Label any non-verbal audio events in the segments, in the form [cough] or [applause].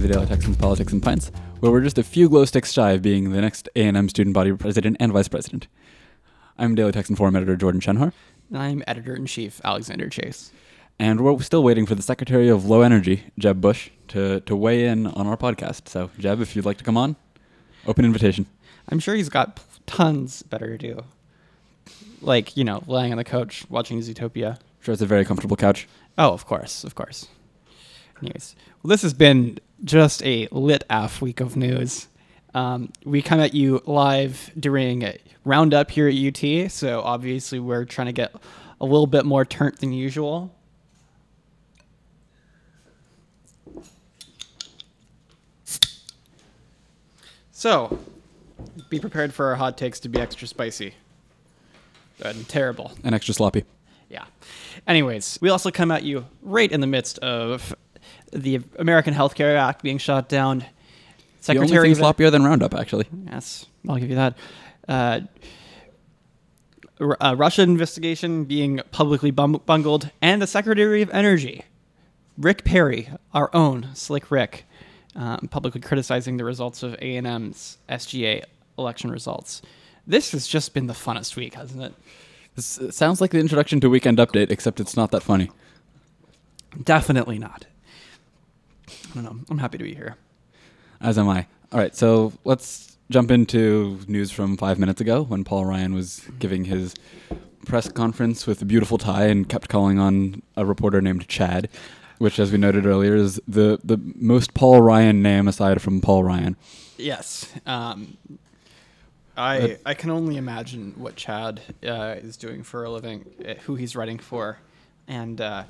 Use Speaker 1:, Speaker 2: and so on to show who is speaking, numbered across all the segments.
Speaker 1: to the Daily Texans Politics and Pints, where we're just a few glow sticks shy of being the next A&M student body president and vice president. I'm Daily Texan Forum editor Jordan Shenhar,
Speaker 2: I'm editor in chief Alexander Chase.
Speaker 1: and we're still waiting for the Secretary of Low Energy, Jeb Bush, to, to weigh in on our podcast. So, Jeb, if you'd like to come on, open invitation.
Speaker 2: I'm sure he's got tons better to do. Like, you know, lying on the couch watching Zootopia.
Speaker 1: Sure, it's a very comfortable couch.
Speaker 2: Oh, of course, of course. Anyways, well, this has been just a lit af week of news. Um, we come at you live during a roundup here at UT, so obviously we're trying to get a little bit more turnt than usual. So, be prepared for our hot takes to be extra spicy and terrible.
Speaker 1: And extra sloppy.
Speaker 2: Yeah. Anyways, we also come at you right in the midst of the American Health Care Act being shot down.
Speaker 1: The only
Speaker 2: Secretary
Speaker 1: thing
Speaker 2: of
Speaker 1: sloppier than Roundup, actually.
Speaker 2: Yes, I'll give you that. Uh, a Russia investigation being publicly bum- bungled, and the Secretary of Energy, Rick Perry, our own Slick Rick, um, publicly criticizing the results of A&M's SGA election results. This has just been the funnest week, hasn't it?
Speaker 1: This uh, sounds like the introduction to Weekend Update, except it's not that funny.
Speaker 2: Definitely not. I don't know. I'm happy to be here.
Speaker 1: As am I. All right, so let's jump into news from five minutes ago when Paul Ryan was giving his press conference with a beautiful tie and kept calling on a reporter named Chad, which, as we noted earlier, is the, the most Paul Ryan name aside from Paul Ryan.
Speaker 2: Yes. Um, I I can only imagine what Chad uh, is doing for a living, uh, who he's writing for, and uh,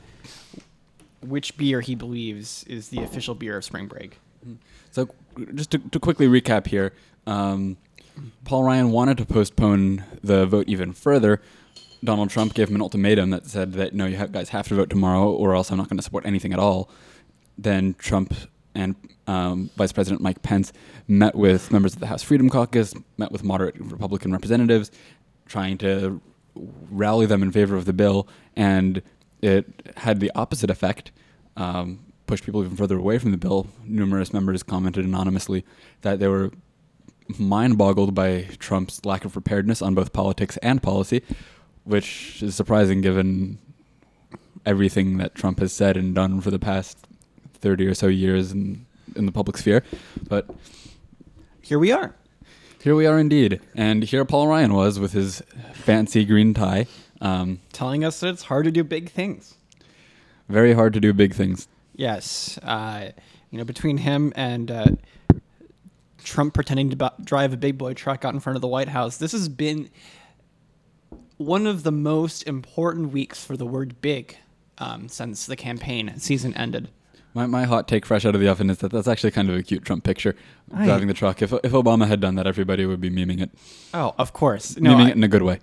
Speaker 2: which beer he believes is the official beer of spring break.
Speaker 1: So, just to, to quickly recap here, um, Paul Ryan wanted to postpone the vote even further. Donald Trump gave him an ultimatum that said that no, you guys have to vote tomorrow, or else I'm not going to support anything at all. Then Trump and um, Vice President Mike Pence met with members of the House Freedom Caucus, met with moderate Republican representatives, trying to rally them in favor of the bill, and it had the opposite effect. Um, pushed people even further away from the bill. Numerous members commented anonymously that they were mind boggled by Trump's lack of preparedness on both politics and policy, which is surprising given everything that Trump has said and done for the past 30 or so years in, in the public sphere. But
Speaker 2: Here we are.
Speaker 1: here we are indeed. And here Paul Ryan was with his fancy green tie. Um,
Speaker 2: Telling us that it's hard to do big things.
Speaker 1: very hard to do big things.
Speaker 2: Yes, uh, you know, between him and uh, Trump pretending to drive a big boy truck out in front of the White House, this has been one of the most important weeks for the word "big" um, since the campaign season ended.
Speaker 1: My, my hot take fresh out of the oven is that that's actually kind of a cute Trump picture,
Speaker 2: I-
Speaker 1: driving the truck. If, if Obama had done that, everybody would be memeing it.
Speaker 2: Oh, of course. No,
Speaker 1: memeing
Speaker 2: I-
Speaker 1: it in a good way.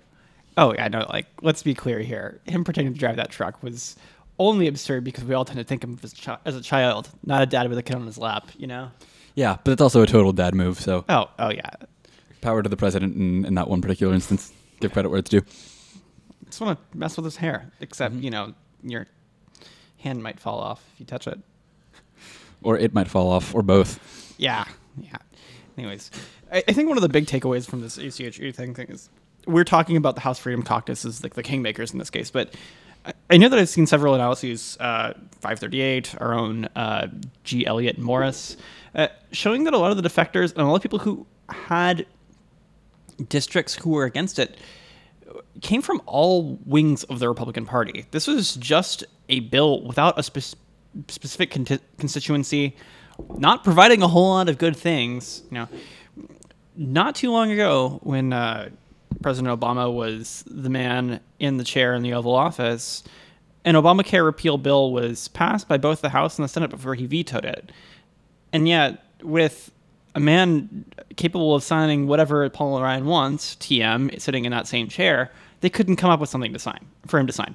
Speaker 2: Oh, yeah, no. Like, let's be clear here. Him pretending to drive that truck was only absurd because we all tend to think of him as, chi- as a child, not a dad with a kid on his lap. You know?
Speaker 1: Yeah, but it's also a total dad move, so
Speaker 2: Oh, oh yeah.
Speaker 1: power to the president in, in that one particular instance. Give credit where it's due.
Speaker 2: just want to mess with his hair. Except, mm-hmm. you know, your hand might fall off if you touch it.
Speaker 1: Or it might fall off, or both.
Speaker 2: Yeah, yeah. Anyways, I, I think one of the big takeaways from this ACHA thing thing is we're talking about the House Freedom Caucus as like the kingmakers in this case, but I, know that I've seen several analyses, uh, 538, our own uh, G. Elliott Morris, uh, showing that a lot of the defectors and a lot of people who had districts who were against it came from all wings of the Republican Party. This was just a bill without a spec- specific conti- constituency, not providing a whole lot of good things. You know, not too long ago, when uh, President Obama was the man in the chair in the Oval Office, an Obamacare repeal bill was passed by both the House and the Senate before he vetoed it. And yet, with a man capable of signing whatever Paul Ryan wants, TM, sitting in that same chair, they couldn't come up with something to sign for him to sign,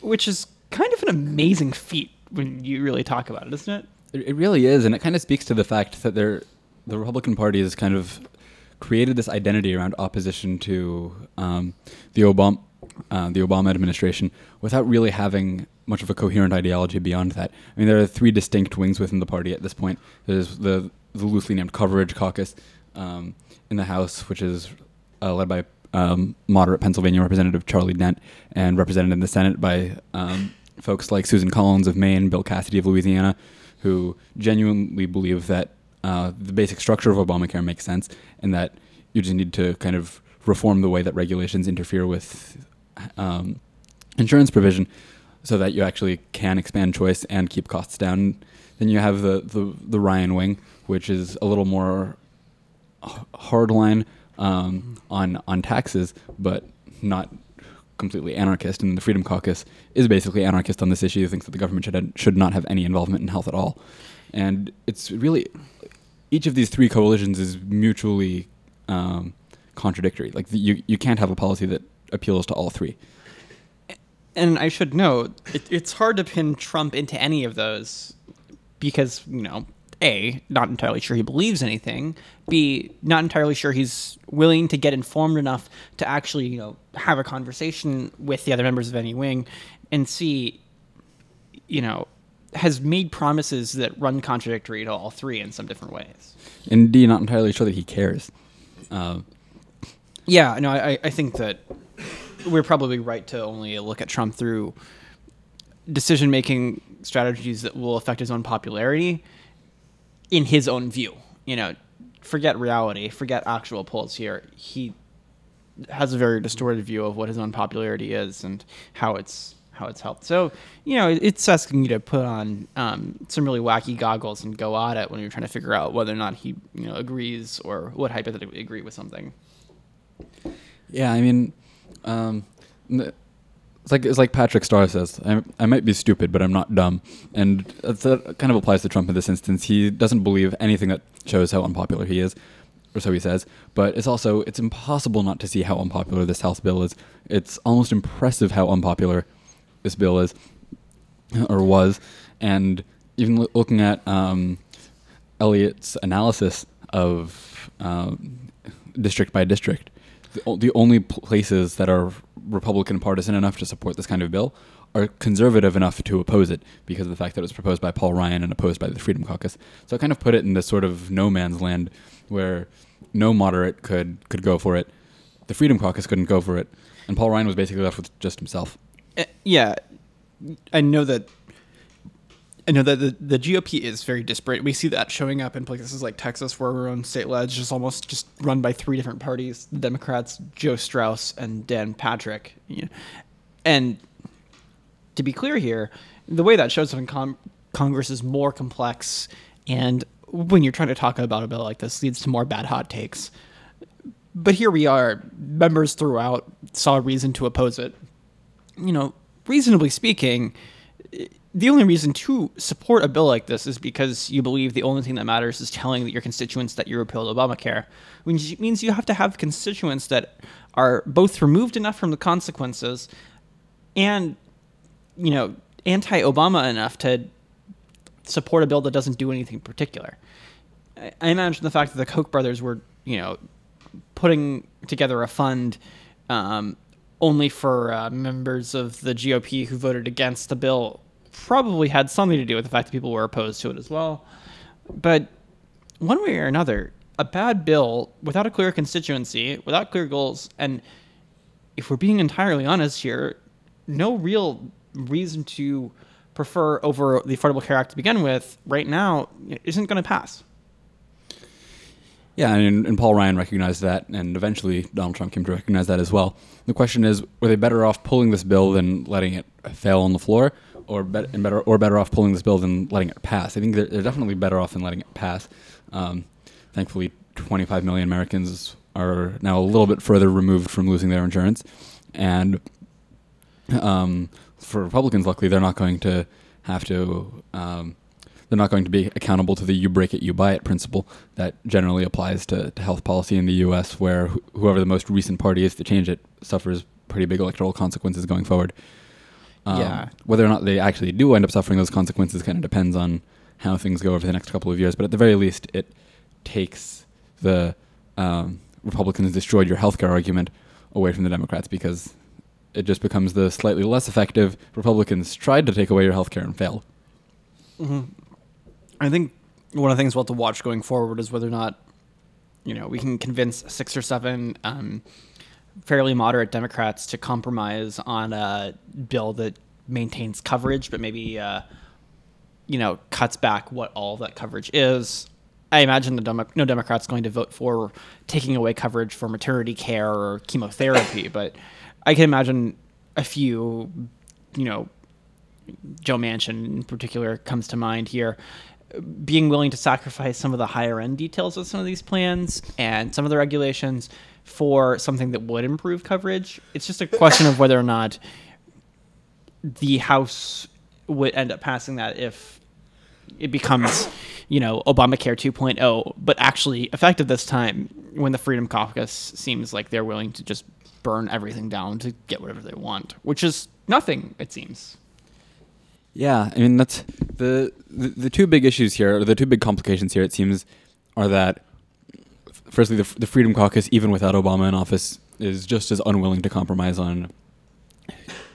Speaker 2: which is kind of an amazing feat when you really talk about it, isn't it?
Speaker 1: It, really is, and it kind of speaks to the fact that they're, the Republican Party is kind of created this identity around opposition to um, the Obama uh, the Obama administration without really having much of a coherent ideology beyond that. I mean, there are three distinct wings within the party at this point. There's the, the loosely named Coverage Caucus um, in the House, which is uh, led by um, moderate Pennsylvania Representative Charlie Dent, and represented in the Senate by um, folks like Susan Collins of Maine, Bill Cassidy of Louisiana, who genuinely believe that uh, the basic structure of Obamacare makes sense, and that you just need to kind of reform the way that regulations interfere with um, insurance provision, so that you actually can expand choice and keep costs down. Then you have the the, the Ryan wing, which is a little more hardline um, on on taxes, but not completely anarchist. And the Freedom Caucus is basically anarchist on this issue. Thinks that the government should should not have any involvement in health at all. And it's really each of these three coalitions is mutually um, contradictory. Like the, you you can't have a policy that appeals to all three.
Speaker 2: And I should note, it, it's hard to pin Trump into any of those because you know a, not entirely sure he believes anything. B, not entirely sure he's willing to get informed enough to actually, you know, have a conversation with the other members of any wing. And C, you know, has made promises that run contradictory to all three in some different ways.
Speaker 1: Indeed, not entirely sure that he cares.
Speaker 2: Uh, yeah, no, I, I think that we're probably right to only look at Trump through decision making strategies that will affect his own popularity in his own view. You know, forget reality, forget actual polls here. He has a very distorted view of what his own popularity is and how it's how it's helped. So, you know, it's asking you to put on um, some really wacky goggles and go at it when you're trying to figure out whether or not he, you know, agrees or would hypothetically agree with something.
Speaker 1: Yeah, I mean, um, it's like it's like Patrick Star says. I, I might be stupid, but I'm not dumb, and that kind of applies to Trump in this instance. He doesn't believe anything that shows how unpopular he is, or so he says. But it's also it's impossible not to see how unpopular this House bill is. It's almost impressive how unpopular this bill is, or was, and even looking at um, Elliott's analysis of um, district by district, the, the only places that are Republican partisan enough to support this kind of bill are conservative enough to oppose it because of the fact that it was proposed by Paul Ryan and opposed by the Freedom Caucus. So I kind of put it in this sort of no man's land where no moderate could could go for it, the Freedom Caucus couldn't go for it, and Paul Ryan was basically left with just himself.
Speaker 2: Uh, yeah, I know that I know that the, the GOP is very disparate. We see that showing up in places like Texas, where our own state led just almost just run by three different parties: the Democrats, Joe Straus, and Dan Patrick. And to be clear here, the way that shows up in con- Congress is more complex, and when you're trying to talk about a bill like this, leads to more bad hot takes. But here we are, members throughout saw reason to oppose it. You know, reasonably speaking the only reason to support a bill like this is because you believe the only thing that matters is telling your constituents that you repealed Obamacare, which means you have to have constituents that are both removed enough from the consequences and, you know, anti Obama enough to support a bill that doesn't do anything particular. I imagine the fact that the Koch brothers were, you know, putting together a fund um, only for uh, members of the GOP who voted against the bill probably had something to do with the fact that people were opposed to it as well. But one way or another, a bad bill without a clear constituency, without clear goals, and if we're being entirely honest here, no real reason to prefer over the Affordable Care Act to begin with right now isn't going to pass.
Speaker 1: Yeah, and, and, Paul Ryan recognized that, and eventually Donald Trump came to recognize that as well. The question is, were they better off pulling this bill than letting it fail on the floor, or better, and better or better off pulling this bill than letting it pass. I think they're, they're definitely better off than letting it pass. Um, thankfully, 25 million Americans are now a little bit further removed from losing their insurance, and um, for Republicans, luckily, they're not going to have to. Um, they're not going to be accountable to the "you break it, you buy it" principle that generally applies to, to health policy in the U.S., where wh- whoever the most recent party is to change it suffers pretty big electoral consequences going forward. Um, yeah. Whether or not they actually do end up suffering those consequences kind of depends on how things go over the next couple of years. But at the very least, it takes the um, Republicans destroyed your healthcare argument away from the Democrats because it just becomes the slightly less effective. Republicans tried to take away your health care and failed.
Speaker 2: I think one of the things we'll have to watch going forward is whether or not, you know, we can convince six or seven um, fairly moderate Democrats to compromise on a bill that maintains coverage, but maybe, uh, you know, cuts back what all that coverage is. I imagine the Demo- no Democrat's going to vote for taking away coverage for maternity care or chemotherapy, but I can imagine a few, you know, Joe Manchin in particular comes to mind here, being willing to sacrifice some of the higher end details of some of these plans and some of the regulations for something that would improve coverage. It's just a [laughs] question of whether or not the House would end up passing that if it becomes, you know, Obamacare 2.0, but actually effective this time when the Freedom Caucus seems like they're willing to just burn everything down to get whatever they want, which is nothing, it seems.
Speaker 1: Yeah, I mean that's the, the the two big issues here, or the two big complications here. It seems are that firstly, the, the Freedom Caucus, even without Obama in office, is just as unwilling to compromise on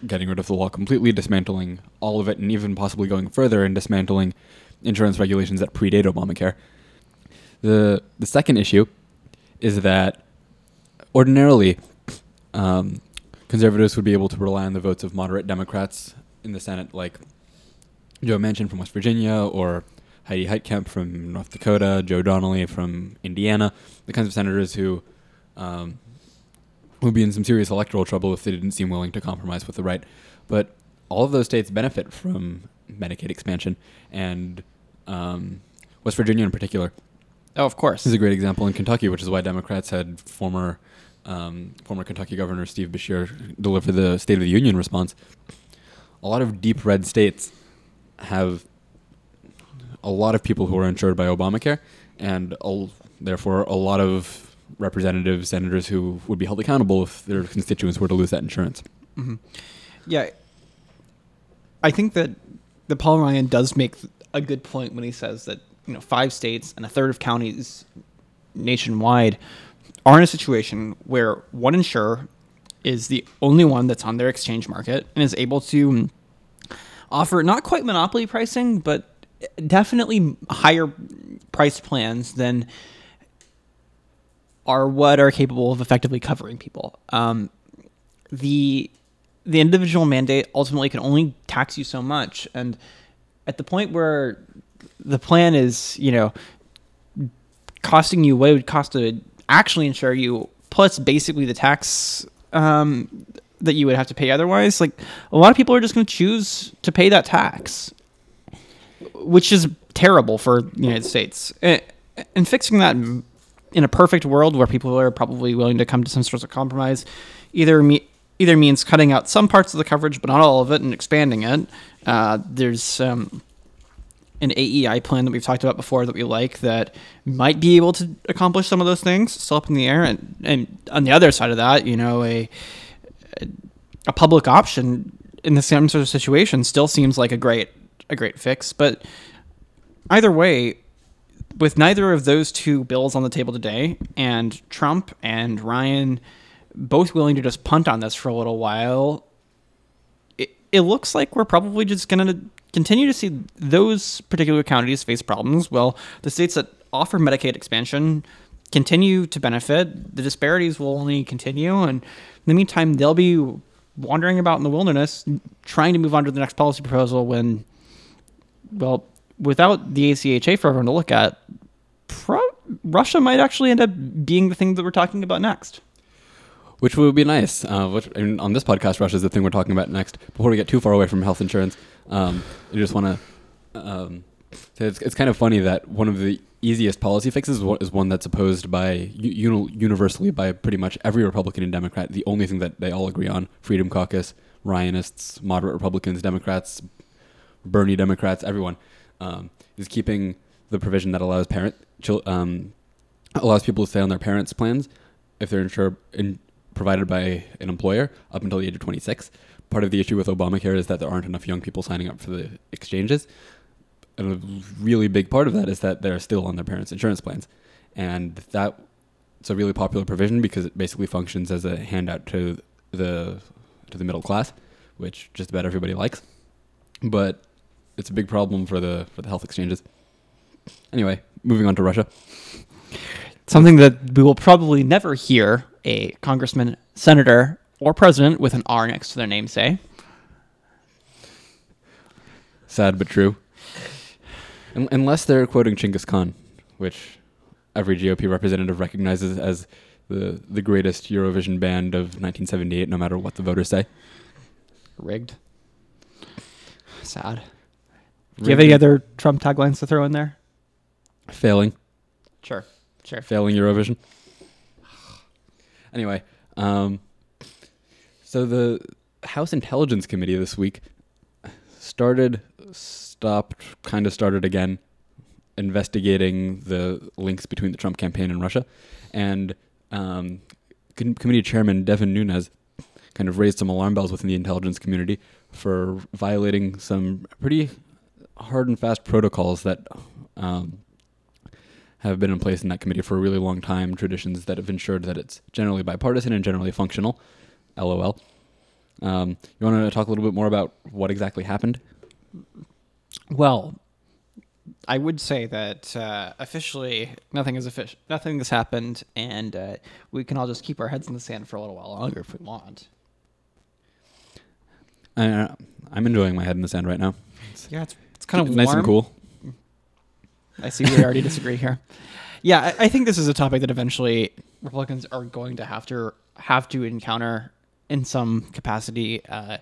Speaker 1: getting rid of the law completely, dismantling all of it, and even possibly going further and dismantling insurance regulations that predate Obamacare. The the second issue is that ordinarily um, conservatives would be able to rely on the votes of moderate Democrats in the Senate, like Joe Manchin from West Virginia or Heidi Heitkamp from North Dakota, Joe Donnelly from Indiana, the kinds of senators who um, would be in some serious electoral trouble if they didn't seem willing to compromise with the right. But all of those states benefit from Medicaid expansion, and um, West Virginia in particular
Speaker 2: Oh, of course.
Speaker 1: is a great example in Kentucky, which is why Democrats had former um, former Kentucky Governor Steve Beshear deliver the State of the Union response. A lot of deep red states have a lot of people who are insured by Obamacare, and therefore a lot of representatives, senators who would be held accountable if their constituents were to lose that insurance. Mm-hmm.
Speaker 2: Yeah, I think that the Paul Ryan does make a good point when he says that you know five states and a third of counties nationwide are in a situation where one insurer is the only one that's on their exchange market and is able to offer not quite monopoly pricing, but definitely higher priced plans than are what are capable of effectively covering people. Um, the the individual mandate ultimately can only tax you so much, and at the point where the plan is, you know, costing you what it would cost to actually insure you, plus basically the tax um, that you would have to pay otherwise, like a lot of people are just going to choose to pay that tax, which is terrible for the United States. And, and fixing that in a perfect world where people are probably willing to come to some sort of compromise, either me. Either means cutting out some parts of the coverage, but not all of it, and expanding it. Uh, there's um, an AEI plan that we've talked about before that we like that might be able to accomplish some of those things, still up in the air. And, and on the other side of that, you know, a a public option in the same sort of situation still seems like a great a great fix. But either way, with neither of those two bills on the table today, and Trump and Ryan both willing to just punt on this for a little while, it, it looks like we're probably just going to continue to see those particular counties face problems. Well, the states that offer Medicaid expansion continue to benefit. The disparities will only continue, and in the meantime, they'll be wandering about in the wilderness trying to move on to the next policy proposal when, well, without the ACHA for everyone to look at, pro- Russia might actually end up being the thing that we're talking about next.
Speaker 1: which would be nice. Uh, which, I mean, on this podcast, Russia is the thing we're talking about next. Before we get too far away from health insurance, um, I just want to um, it's, it's kind of funny that one of the easiest policy fixes is one- that's opposed by uni- universally by pretty much every Republican and Democrat. The only thing that they all agree on: Freedom Caucus, Ryanists, moderate Republicans, Democrats, Bernie Democrats, everyone um, is keeping the provision that allows parent um, allows people to stay on their parents' plans if they're insured in, provided by an employer up until the age of 26. Part of the issue with Obamacare is that there aren't enough young people signing up for the exchanges. And a really big part of that is that they're still on their parents' insurance plans. And that it's a really popular provision because it basically functions as a handout to the to the middle class, which just about everybody likes. But it's a big problem for the for the health exchanges. Anyway, moving on to Russia.
Speaker 2: Something that we will probably never hear a congressman, senator, or president with an R next to their name say.
Speaker 1: Sad but true. Un- unless they're quoting Chinggis Khan, which every GOP representative recognizes as the the greatest Eurovision band of 1978, no matter what the voters say.
Speaker 2: Rigged. Sad. Do you have any other Trump taglines to throw in there?
Speaker 1: failing?
Speaker 2: Sure. Sure.
Speaker 1: failing Eurovision. Anyway, um, so the House Intelligence Committee this week started, stopped, kind of started again, investigating the links between the Trump campaign and Russia, and um, com- committee chairman Devin Nunes kind of raised some alarm bells within the intelligence community for violating some pretty hard and fast protocols that um, have been in place in that committee for a really long time, traditions that have ensured that it's generally bipartisan and generally functional. LOL. Um, you want to talk a little bit more about what exactly happened?
Speaker 2: Well, I would say that uh, officially nothing is official. Nothing has happened, and uh, we can all just keep our heads in the sand for a little while longer if we want.
Speaker 1: I, I'm enjoying my head in the sand right now.
Speaker 2: Yeah, it's, it's kind of
Speaker 1: nice and cool.
Speaker 2: I see we already disagree here. [laughs] Yeah, I, I think this is a topic that eventually Republicans are going to have to have to encounter in some capacity. Uh,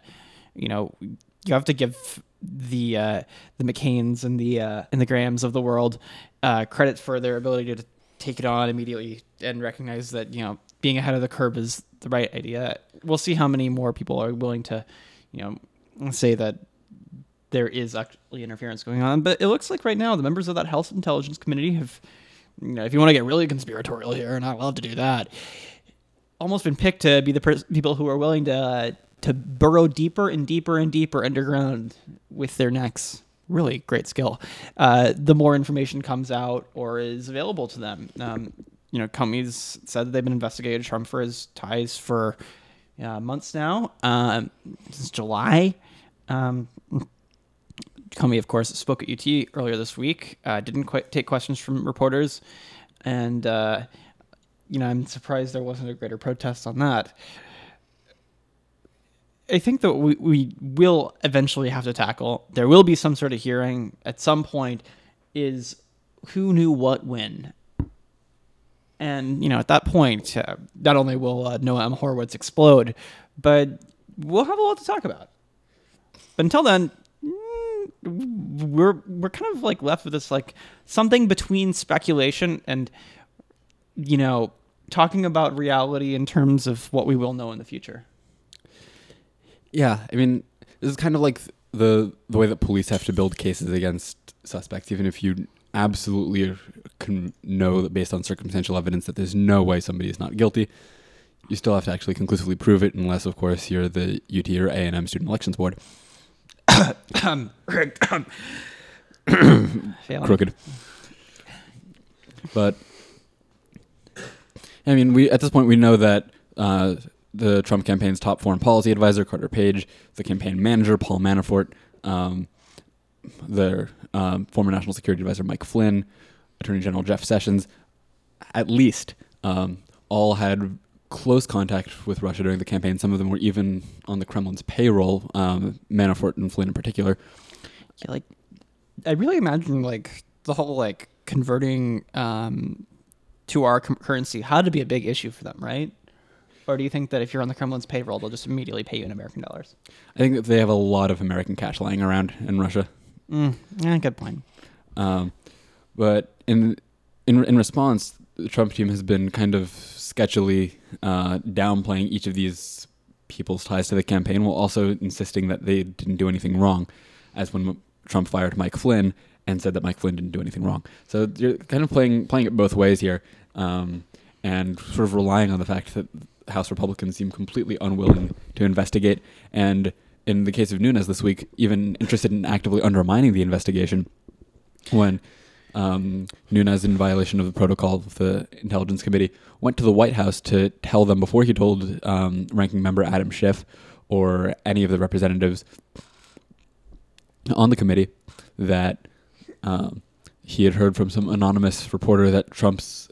Speaker 2: you know, you have to give the uh, the McCains and the uh, and the Grahams of the world uh, credit for their ability to take it on immediately and recognize that you know being ahead of the curve is the right idea. We'll see how many more people are willing to, you know, say that there is actually interference going on. But it looks like right now the members of that health Intelligence Committee have, you know, if you want to get really conspiratorial here, and I love to do that, almost been picked to be the pers- people who are willing to uh, to burrow deeper and deeper and deeper underground with their necks. Really great skill. Uh, the more information comes out or is available to them. Um, you know, Comey's said that they've been investigating Trump for his ties for uh, months now, um, since July. Um, Comey, of course, spoke at UT earlier this week. Uh, didn't quite take questions from reporters, and uh, you know, I'm surprised there wasn't a greater protest on that. I think that we, we will eventually have to tackle. There will be some sort of hearing at some point. Is who knew what when? And you know, at that point, uh, not only will uh, Noam Horowitz explode, but we'll have a lot to talk about. But until then, mm, we're we're kind of like left with this like something between speculation and you know talking about reality in terms of what we will know in the future.
Speaker 1: Yeah, I mean, this is kind of like the the way that police have to build cases against suspects, even if you absolutely can know that based on circumstantial evidence that there's no way somebody is not guilty. You still have to actually conclusively prove it, unless, of course, you're the UT or A and M Student Elections Board. Crooked. But I mean, we at this point we know that uh, the Trump campaign's top foreign policy advisor Carter Page, the campaign manager Paul Manafort, um, their um, former national security advisor Mike Flynn, Attorney General Jeff Sessions, at least um, all had close contact with Russia during the campaign. Some of them were even on the Kremlin's payroll. Um, Manafort and Flynn in particular.
Speaker 2: Yeah, like I really imagine like the whole like converting um, to our currency had to be a big issue for them, right? Or do you think that if you're on the Kremlin's payroll, they'll just immediately pay you in American dollars?
Speaker 1: I think that they have a lot of American cash lying around in Russia.
Speaker 2: Mm, yeah, good point.
Speaker 1: Um, but in in in response, the Trump team has been kind of sketchily uh, downplaying each of these people's ties to the campaign, while also insisting that they didn't do anything wrong, as when Trump fired Mike Flynn and said that Mike Flynn didn't do anything wrong. So you're kind of playing playing it both ways here, um, and sort of relying on the fact that House Republicans seem completely unwilling to investigate, and in the case of Nunes this week, even interested in actively undermining the investigation when um, Nunes, in violation of the protocol of the Intelligence Committee, went to the White House to tell them before he told um, Ranking Member Adam Schiff or any of the representatives on the committee that um, he had heard from some anonymous reporter that Trump's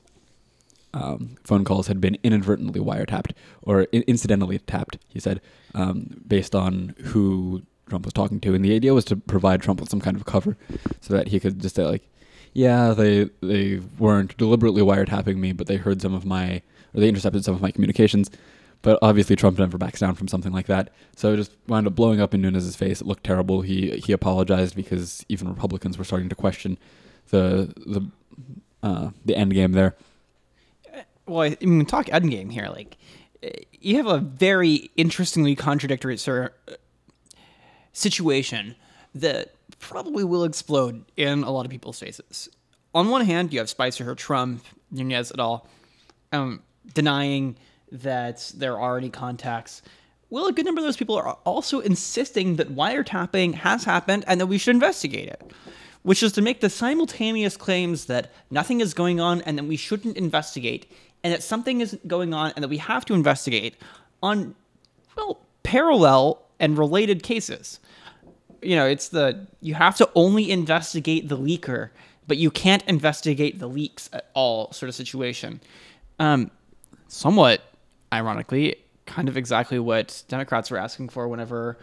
Speaker 1: um, phone calls had been inadvertently wiretapped or in- incidentally tapped. He said, um, based on who Trump was talking to, and the idea was to provide Trump with some kind of cover, so that he could just say like, "Yeah, they they weren't deliberately wiretapping me, but they heard some of my or they intercepted some of my communications." But obviously, Trump never backs down from something like that. So it just wound up blowing up in Nunes's face. It looked terrible. He he apologized because even Republicans were starting to question the the uh, the end game there.
Speaker 2: Well, I mean, talk endgame here. Like, uh, you have a very interestingly contradictory sir, uh, situation that probably will explode in a lot of people's faces. On one hand, you have Spicer, Trump, Nunes et al. Um, denying that there are any contacts. Well, a good number of those people are also insisting that wiretapping has happened and that we should investigate it, which is to make the simultaneous claims that nothing is going on and that we shouldn't investigate, and that something is going on and that we have to investigate on, well, parallel and related cases. You know, it's the you have to only investigate the leaker, but you can't investigate the leaks at all sort of situation. Um, somewhat ironically, kind of exactly what Democrats were asking for whenever,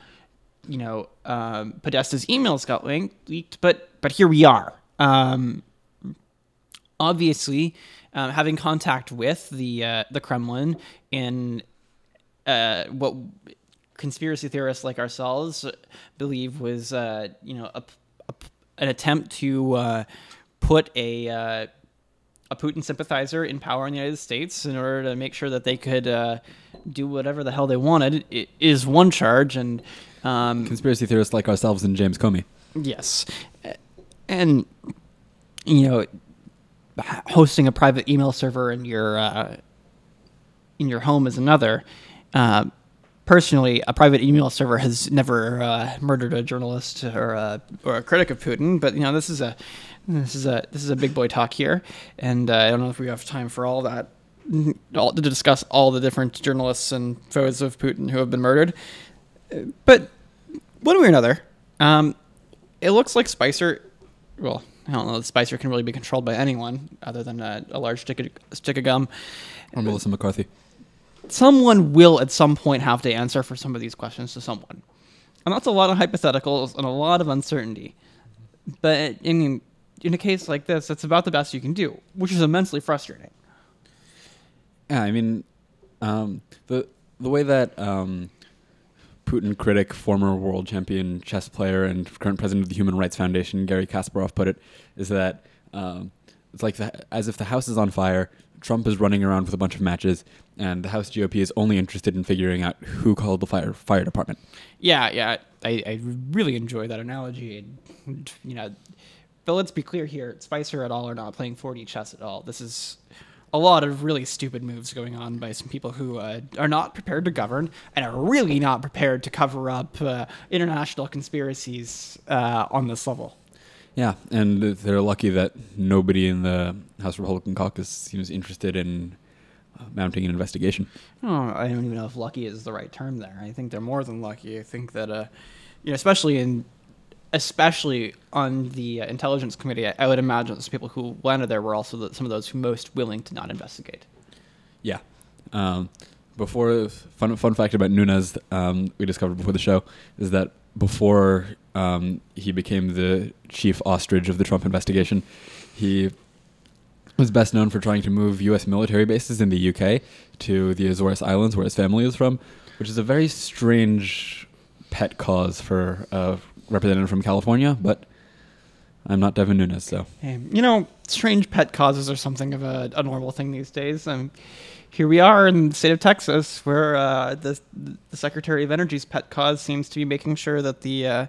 Speaker 2: you know, um, Podesta's emails got linked, leaked. But but here we are. Um, obviously, um, having contact with the uh, the Kremlin in uh, what conspiracy theorists like ourselves believe was, uh, you know, a, a, an attempt to uh, put a uh, a Putin sympathizer in power in the United States in order to make sure that they could uh, do whatever the hell they wanted it is one charge, and um,
Speaker 1: Conspiracy theorists like ourselves and James Comey.
Speaker 2: yes, and you know, hosting a private email server in your uh, in your home is another. Uh, personally, a private email server has never uh, murdered a journalist or a, or a critic of Putin, but you know, this is a this is a this is a big boy talk here, and uh, I don't know if we have time for all that all, to discuss all the different journalists and foes of Putin who have been murdered. But one way or another, um, it looks like Spicer. Well, I don't know that Spicer can really be controlled by anyone other than a, a large stick of, stick of gum.
Speaker 1: Or Melissa McCarthy.
Speaker 2: Someone will at some point have to answer for some of these questions to someone, and that's a lot of hypotheticals and a lot of uncertainty. But I mean, in a case like this, it's about the best you can do, which is immensely frustrating.
Speaker 1: Yeah, I mean, um, the the way that um, Putin critic, former world champion chess player, and current president of the Human Rights Foundation, Garry Kasparov, put it is that um, it's like the, as if the house is on fire. Trump is running around with a bunch of matches, and the House GOP is only interested in figuring out who called the fire fire department.
Speaker 2: Yeah, yeah, I, I really enjoy that analogy. And, you know, but let's be clear here: Spicer at all are not playing 4D chess at all. This is a lot of really stupid moves going on by some people who uh, are not prepared to govern and are really not prepared to cover up uh, international conspiracies uh, on this level.
Speaker 1: Yeah, and they're lucky that nobody in the House Republican caucus seems interested in uh, mounting an investigation.
Speaker 2: Oh, I don't even know if lucky is the right term there. I think they're more than lucky. I think that, uh, you know, especially in, especially on the uh, intelligence committee, I, I would imagine those people who landed there were also the, some of those who most willing to not investigate.
Speaker 1: Yeah. Um, before fun fun fact about Nunes, um, we discovered before the show is that before um, he became the chief ostrich of the Trump investigation, he was best known for trying to move U.S. military bases in the UK to the Azores Islands, where his family is from, which is a very strange pet cause for a representative from California. But I'm not Devin Nunes, so
Speaker 2: Hey, you know, strange pet causes are something of a, a normal thing these days. Um, here we are in the state of Texas, where uh, the, the Secretary of Energy's pet cause seems to be making sure that the uh,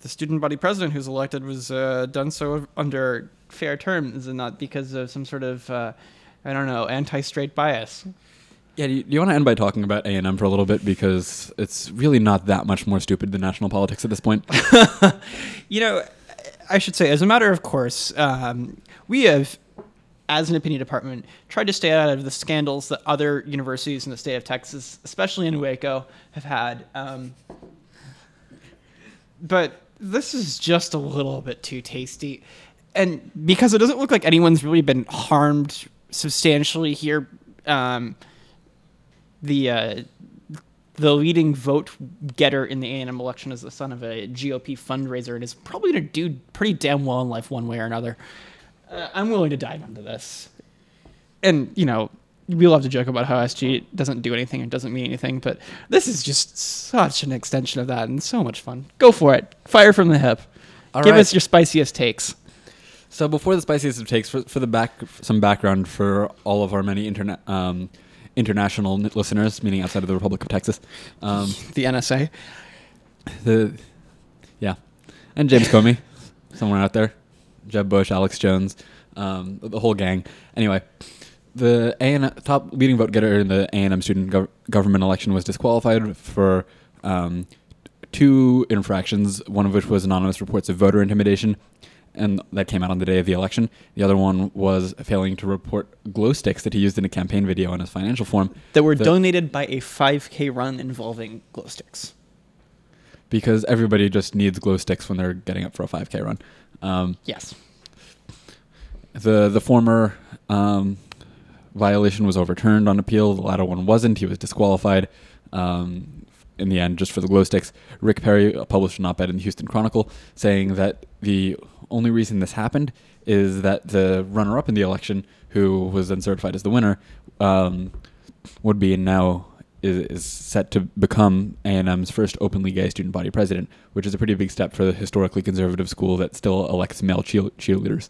Speaker 2: the student body president who's elected was uh, done so under fair terms and not because of some sort of uh, I don't know anti-straight bias.
Speaker 1: Yeah, do you, you want to end by talking about A and M for a little bit because it's really not that much more stupid than national politics at this point. [laughs]
Speaker 2: You know, I should say, as a matter of course, um, we have as an opinion department, tried to stay out of the scandals that other universities in the state of Texas, especially in Waco, have had. Um, but this is just a little bit too tasty. And because it doesn't look like anyone's really been harmed substantially here, um, the uh, the leading vote getter in the A&M election is the son of a GOP fundraiser and is probably going to do pretty damn well in life one way or another. Uh, I'm willing to dive into this. And, you know, we love to joke about how SG doesn't do anything and doesn't mean anything, but this is just such an extension of that and so much fun. Go for it. Fire from the hip.
Speaker 1: All
Speaker 2: Give
Speaker 1: right.
Speaker 2: us your spiciest takes.
Speaker 1: So before the spiciest of takes, for, for the back, some background for all of our many internet um, international listeners, meaning outside of the Republic of Texas, um, [laughs]
Speaker 2: The NSA.
Speaker 1: the yeah, and James Comey, somewhere out there, Jeb Bush, Alex Jones, um, the whole gang. Anyway, the A&M, top leading vote getter in the A and M student gov- government election was disqualified for um, two infractions. One of which was anonymous reports of voter intimidation, and that came out on the day of the election. The other one was failing to report glow sticks that he used in a campaign video on his financial form
Speaker 2: That were
Speaker 1: The-
Speaker 2: donated by a 5K run involving glow sticks.
Speaker 1: because everybody just needs glow sticks when they're getting up for a 5K run. Um,
Speaker 2: Yes.
Speaker 1: The the former um, violation was overturned on appeal. The latter one wasn't. He was disqualified. Um, in the end, just for the glow sticks, Rick Perry published an op-ed in the Houston Chronicle saying that the only reason this happened is that the runner-up in the election, who was then certified as the winner, um, would be and now is, is set to become A&M's first openly gay student body president, which is a pretty big step for the historically conservative school that still elects male cheer- cheerleaders.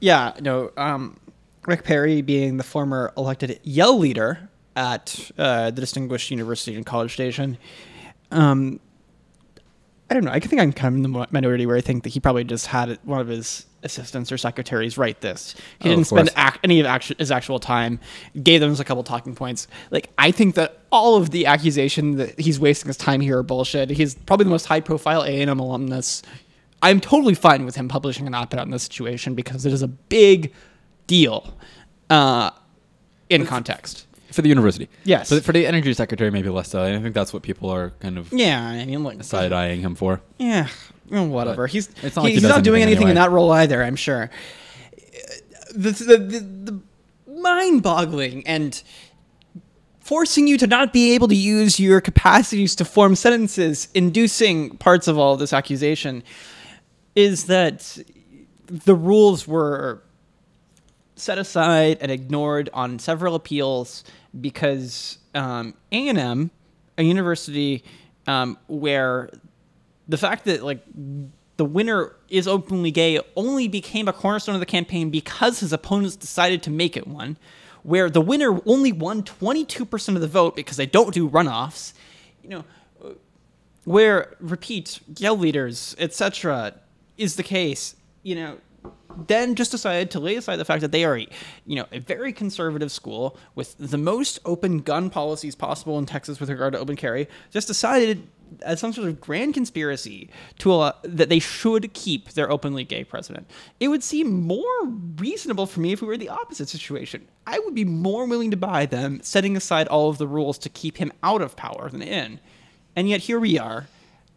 Speaker 2: Yeah, no. Um, Rick Perry, being the former elected Yell leader at uh, the Distinguished University and College Station, um, I don't know. I think I'm kind of in the minority where I think that he probably just had one of his assistants or secretaries write this. He
Speaker 1: Oh,
Speaker 2: didn't spend ac- any of actu- his actual time. Gave them a couple talking points. Like I think that all of the accusation that he's wasting his time here are bullshit. He's probably the most high-profile A&M alumnus. I'm totally fine with him publishing an op-ed on this situation because it is a big deal uh, in context.
Speaker 1: For the university.
Speaker 2: Yes.
Speaker 1: But for the energy secretary, maybe less so. I think that's what people are kind of
Speaker 2: Yeah, I mean, like
Speaker 1: side eyeing him for.
Speaker 2: Yeah, whatever.
Speaker 1: But
Speaker 2: He's
Speaker 1: it's not
Speaker 2: he-
Speaker 1: like he
Speaker 2: he's not doing
Speaker 1: anything
Speaker 2: anything in that role either. I'm sure. The the, the, the mind-boggling and forcing you to not be able to use your capacities to form sentences, inducing parts of all this accusation, is that the rules were set aside and ignored on several appeals because um, A&M, a university um, where the fact that like the winner is openly gay only became a cornerstone of the campaign because his opponents decided to make it one where the winner only won 22% of the vote because they don't do runoffs. You know where repeat yell leaders etc is the case. You know then just decided to lay aside the fact that they are a, you know a very conservative school with the most open gun policies possible in Texas with regard to open carry just decided as some sort of grand conspiracy to allow that they should keep their openly gay president. It would seem more reasonable for me if we were the opposite situation. I would be more willing to buy them setting aside all of the rules to keep him out of power than in. And yet here we are,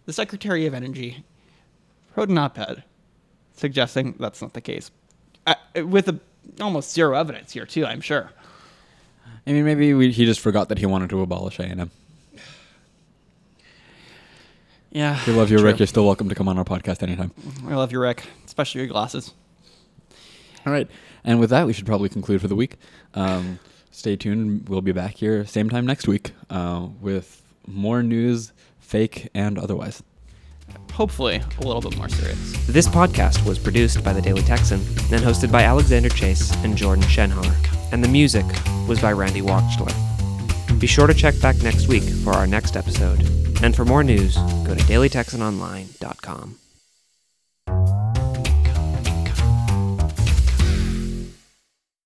Speaker 2: the Secretary of Energy wrote an op-ed suggesting that's not the case, uh, with a, almost zero evidence here too. I'm sure.
Speaker 1: I mean, maybe we, he just forgot that he wanted to abolish A&M.
Speaker 2: Yeah,
Speaker 1: We love you,
Speaker 2: true.
Speaker 1: Rick. You're still welcome to come on our podcast anytime.
Speaker 2: I love you, Rick, especially your glasses.
Speaker 1: All right. And with that, we should probably conclude for the week. Um, stay tuned. We'll be back here same time next week uh, with more news, fake and otherwise.
Speaker 2: Hopefully, a little bit more serious.
Speaker 3: This podcast was produced by the Daily Texan and hosted by Alexander Chase and Jordan Shenhar, and the music was by Randy Watchler. Be sure to check back next week for our next episode. And for more news, go to dailytexanonline.com.